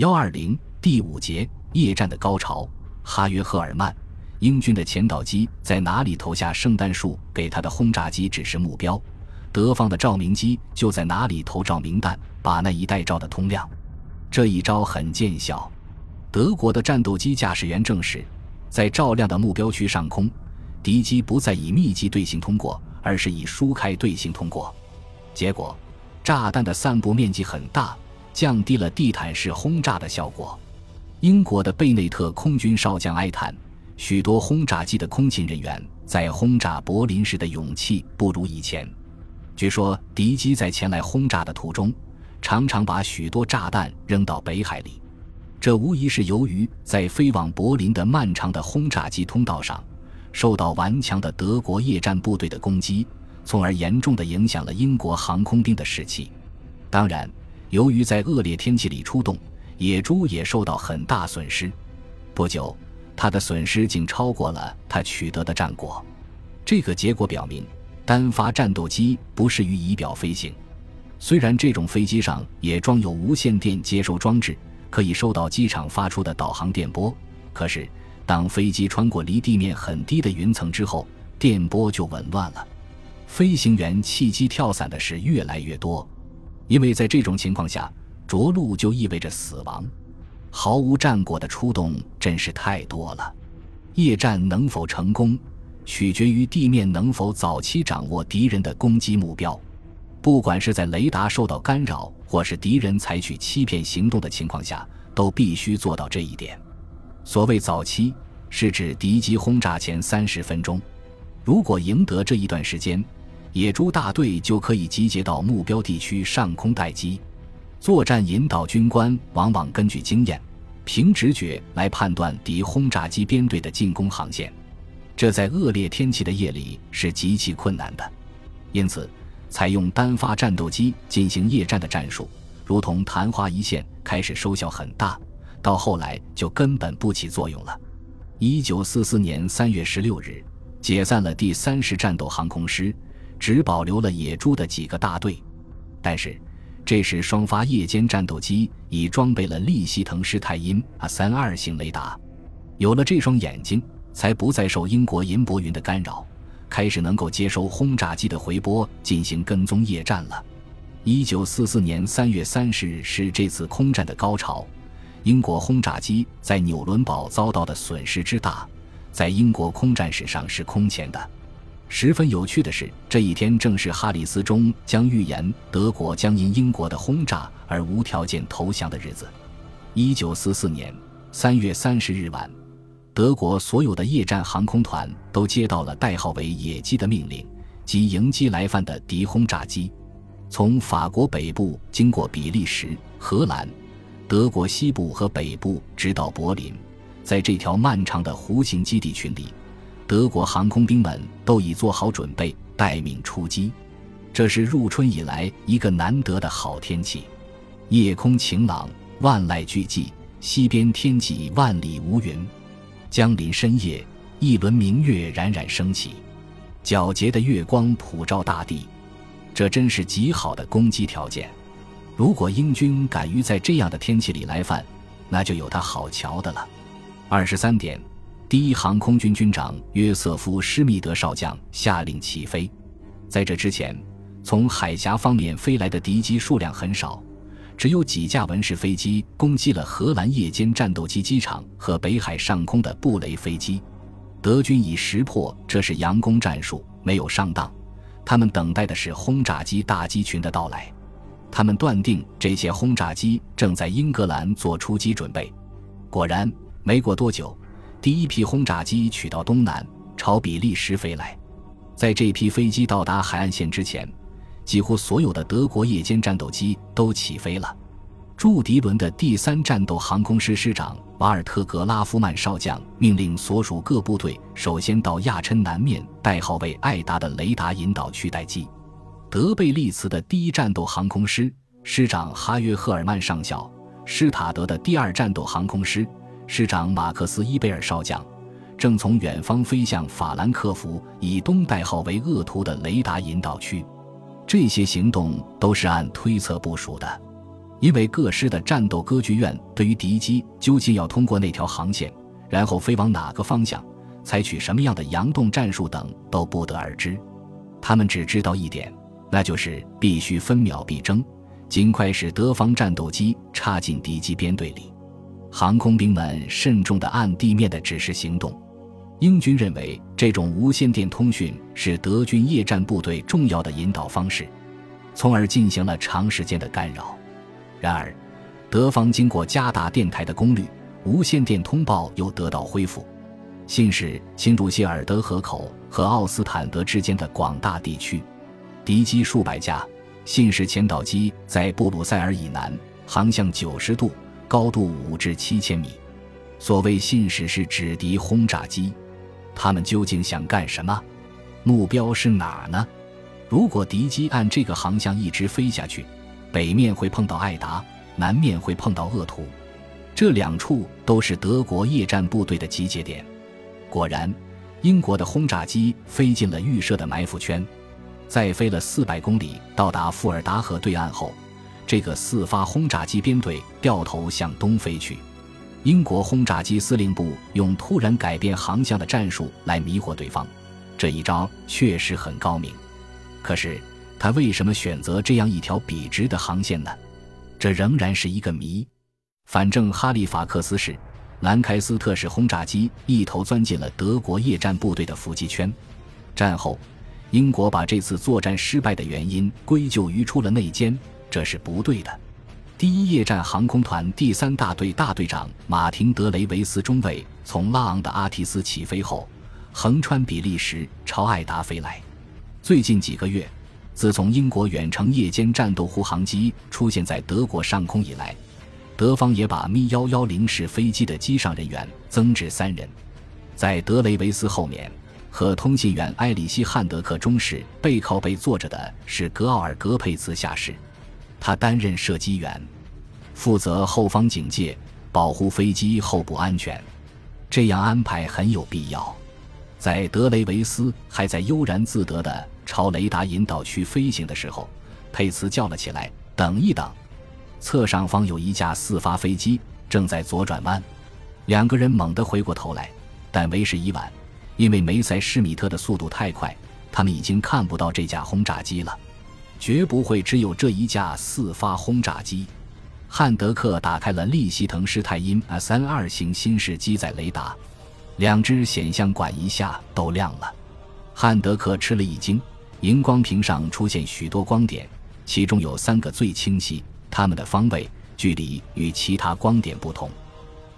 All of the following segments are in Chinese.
幺二零第五节夜战的高潮。哈约赫尔曼，英军的前导机在哪里投下圣诞树，给他的轰炸机指示目标。德方的照明机就在哪里投照明弹，把那一带照得通亮。这一招很见效。德国的战斗机驾驶员证实，在照亮的目标区上空，敌机不再以密集队形通过，而是以疏开队形通过。结果，炸弹的散布面积很大，降低了地毯式轰炸的效果。英国的贝内特空军少将哀叹，许多轰炸机的空勤人员在轰炸柏林时的勇气不如以前。据说敌机在前来轰炸的途中，常常把许多炸弹扔到北海里。这无疑是由于在飞往柏林的漫长的轰炸机通道上，受到顽强的德国夜战部队的攻击，从而严重的影响了英国航空兵的士气。当然，由于在恶劣天气里出动，野猪也受到很大损失。不久，他的损失竟超过了他取得的战果。这个结果表明。单发战斗机不适于仪表飞行，虽然这种飞机上也装有无线电接收装置，可以收到机场发出的导航电波，可是当飞机穿过离地面很低的云层之后，电波就紊乱了，飞行员弃机跳伞的事越来越多，因为在这种情况下，着陆就意味着死亡，毫无战果的出动真是太多了，夜战能否成功？取决于地面能否早期掌握敌人的攻击目标，不管是在雷达受到干扰，或是敌人采取欺骗行动的情况下，都必须做到这一点。所谓早期，是指敌机轰炸前三十分钟。如果赢得这一段时间，野猪大队就可以集结到目标地区上空待机。作战引导军官往往根据经验，凭直觉来判断敌轰炸机编队的进攻航线。这在恶劣天气的夜里是极其困难的，因此，采用单发战斗机进行夜战的战术，如同昙花一现，开始收效很大，到后来就根本不起作用了。一九四四年三月十六日，解散了第三十战斗航空师，只保留了野猪的几个大队。但是，这时双发夜间战斗机已装备了利希滕施泰因 A 三二型雷达，有了这双眼睛。才不再受英国银波云的干扰，开始能够接收轰炸机的回波进行跟踪夜战了。一九四四年三月三十日是这次空战的高潮，英国轰炸机在纽伦堡遭到的损失之大，在英国空战史上是空前的。十分有趣的是，这一天正是哈里斯中将预言德国将因英国的轰炸而无条件投降的日子。一九四四年三月三十日晚。德国所有的夜战航空团都接到了代号为“野鸡”的命令，即迎击来犯的敌轰炸机。从法国北部经过比利时、荷兰、德国西部和北部，直到柏林，在这条漫长的弧形基地群里，德国航空兵们都已做好准备，待命出击。这是入春以来一个难得的好天气，夜空晴朗，万籁俱寂，西边天际万里无云。江临深夜，一轮明月冉冉升起，皎洁的月光普照大地，这真是极好的攻击条件。如果英军敢于在这样的天气里来犯，那就有他好瞧的了。二十三点，第一航空军军长约瑟夫·施密德少将下令起飞。在这之前，从海峡方面飞来的敌机数量很少。只有几架文式飞机攻击了荷兰夜间战斗机机场和北海上空的布雷飞机，德军已识破这是佯攻战术，没有上当。他们等待的是轰炸机大机群的到来，他们断定这些轰炸机正在英格兰做出击准备。果然，没过多久，第一批轰炸机取到东南，朝比利时飞来。在这批飞机到达海岸线之前。几乎所有的德国夜间战斗机都起飞了。驻迪伦的第三战斗航空师师长瓦尔特格拉夫曼少将命令所属各部队首先到亚琛南面代号为艾达的雷达引导区待机。德贝利茨的第一战斗航空师师长哈约赫尔曼上校、施塔德的第二战斗航空师师长马克思伊贝尔少将，正从远方飞向法兰克福以东代号为恶徒的雷达引导区。这些行动都是按推测部署的。因为各师的战斗歌剧院对于敌机究竟要通过那条航线，然后飞往哪个方向，采取什么样的佯动战术等都不得而知。他们只知道一点，那就是必须分秒必争，尽快使德方战斗机插进敌机编队里。航空兵们慎重地按地面的指示行动。英军认为这种无线电通讯是德军夜战部队重要的引导方式，从而进行了长时间的干扰。然而，德方经过加大电台的功率，无线电通报又得到恢复。信使侵入谢尔德河口和奥斯坦德之间的广大地区，敌机数百架。信使前导机在布鲁塞尔以南，航向九十度，高度五至七千米。所谓信使是指敌轰炸机，他们究竟想干什么？目标是哪儿呢？如果敌机按这个航向一直飞下去。北面会碰到艾达，南面会碰到恶徒，这两处都是德国夜战部队的集结点。果然，英国的轰炸机飞进了预设的埋伏圈，在飞了四百公里到达富尔达河对岸后，这个四发轰炸机编队掉头向东飞去。英国轰炸机司令部用突然改变航向的战术来迷惑对方，这一招确实很高明。可是。他为什么选择这样一条笔直的航线呢？这仍然是一个谜。反正哈利法克斯市兰开斯特式轰炸机一头钻进了德国夜战部队的伏击圈。战后，英国把这次作战失败的原因归咎于出了内奸，这是不对的。第一夜战航空团第三大队大队长马丁·德雷维斯中尉从拉昂的阿提斯起飞后，横穿比利时朝艾达飞来。最近几个月。自从英国远程夜间战斗护航机出现在德国上空以来，德方也把咪幺幺零式飞机的机上人员增至三人。在德雷维斯后面，和通信员埃里希·汉德克中士背靠背坐着的是格奥尔格·佩茨下士，他担任射击员，负责后方警戒，保护飞机后部安全。这样安排很有必要。在德雷维斯还在悠然自得的。朝雷达引导区飞行的时候，佩茨叫了起来：“等一等！”侧上方有一架四发飞机正在左转弯。两个人猛地回过头来，但为时已晚，因为梅塞施米特的速度太快，他们已经看不到这架轰炸机了。绝不会只有这一架四发轰炸机。汉德克打开了利希滕施泰因 S 三二型新式机载雷达，两只显像管一下都亮了。汉德克吃了一惊。荧光屏上出现许多光点，其中有三个最清晰，它们的方位、距离与其他光点不同。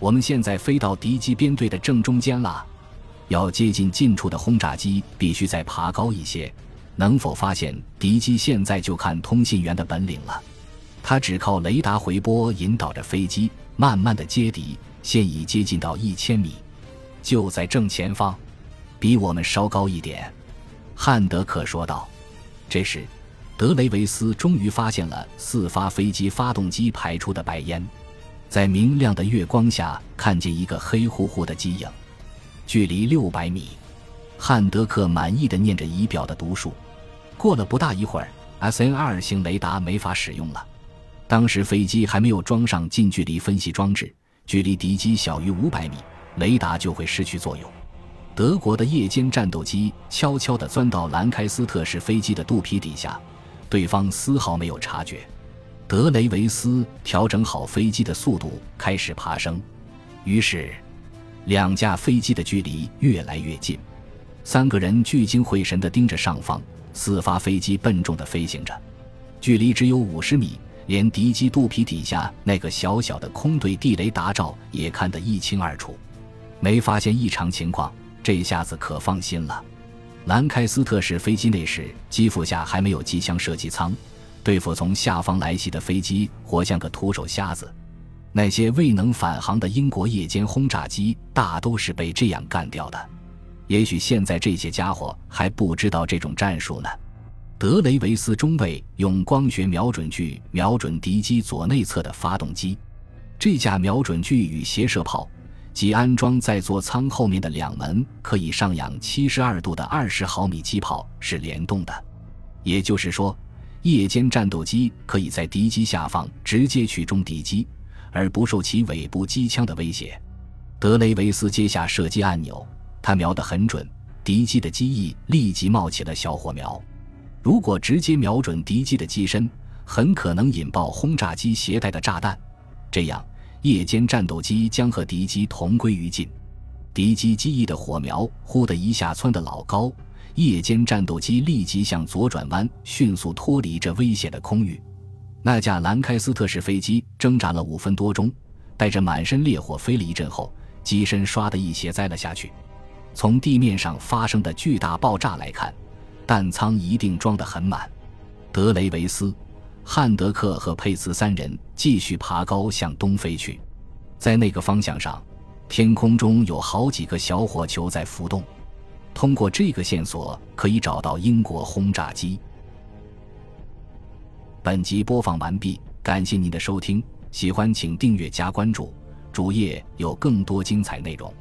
我们现在飞到敌机编队的正中间了，要接近近处的轰炸机，必须再爬高一些。能否发现敌机？现在就看通信员的本领了。他只靠雷达回波引导着飞机，慢慢的接敌，现已接近到一千米，就在正前方，比我们稍高一点。汉德克说道：“这时，德雷维斯终于发现了四发飞机发动机排出的白烟，在明亮的月光下，看见一个黑乎乎的机影，距离六百米。汉德克满意的念着仪表的读数。过了不大一会儿，S N 二型雷达没法使用了。当时飞机还没有装上近距离分析装置，距离敌机小于五百米，雷达就会失去作用。”德国的夜间战斗机悄悄地钻到兰开斯特式飞机的肚皮底下，对方丝毫没有察觉。德雷维斯调整好飞机的速度，开始爬升。于是，两架飞机的距离越来越近。三个人聚精会神地盯着上方，四发飞机笨重地飞行着，距离只有五十米，连敌机肚皮底下那个小小的空对地雷达罩也看得一清二楚，没发现异常情况。这下子可放心了。兰开斯特式飞机内时，机腹下还没有机枪射击舱，对付从下方来袭的飞机，活像个徒手瞎子。那些未能返航的英国夜间轰炸机，大都是被这样干掉的。也许现在这些家伙还不知道这种战术呢。德雷维斯中尉用光学瞄准具瞄准敌机左内侧的发动机，这架瞄准具与斜射炮。即安装在座舱后面的两门可以上仰七十二度的二十毫米机炮是联动的，也就是说，夜间战斗机可以在敌机下方直接取中敌机，而不受其尾部机枪的威胁。德雷维斯接下射击按钮，他瞄得很准，敌机的机翼立即冒起了小火苗。如果直接瞄准敌机的机身，很可能引爆轰炸机携带的炸弹，这样夜间战斗机将和敌机同归于尽。敌机机翼的火苗忽的一下窜得老高，夜间战斗机立即向左转弯，迅速脱离这危险的空域。那架兰开斯特式飞机挣扎了五分多钟，带着满身烈火飞了一阵后，机身唰的一斜栽了下去。从地面上发生的巨大爆炸来看，弹仓一定装得很满。德雷维斯、汉德克和佩茨三人继续爬高向东飞去，在那个方向上。天空中有好几个小火球在浮动，通过这个线索可以找到英国轰炸机。本集播放完毕，感谢您的收听，喜欢请订阅加关注，主页有更多精彩内容。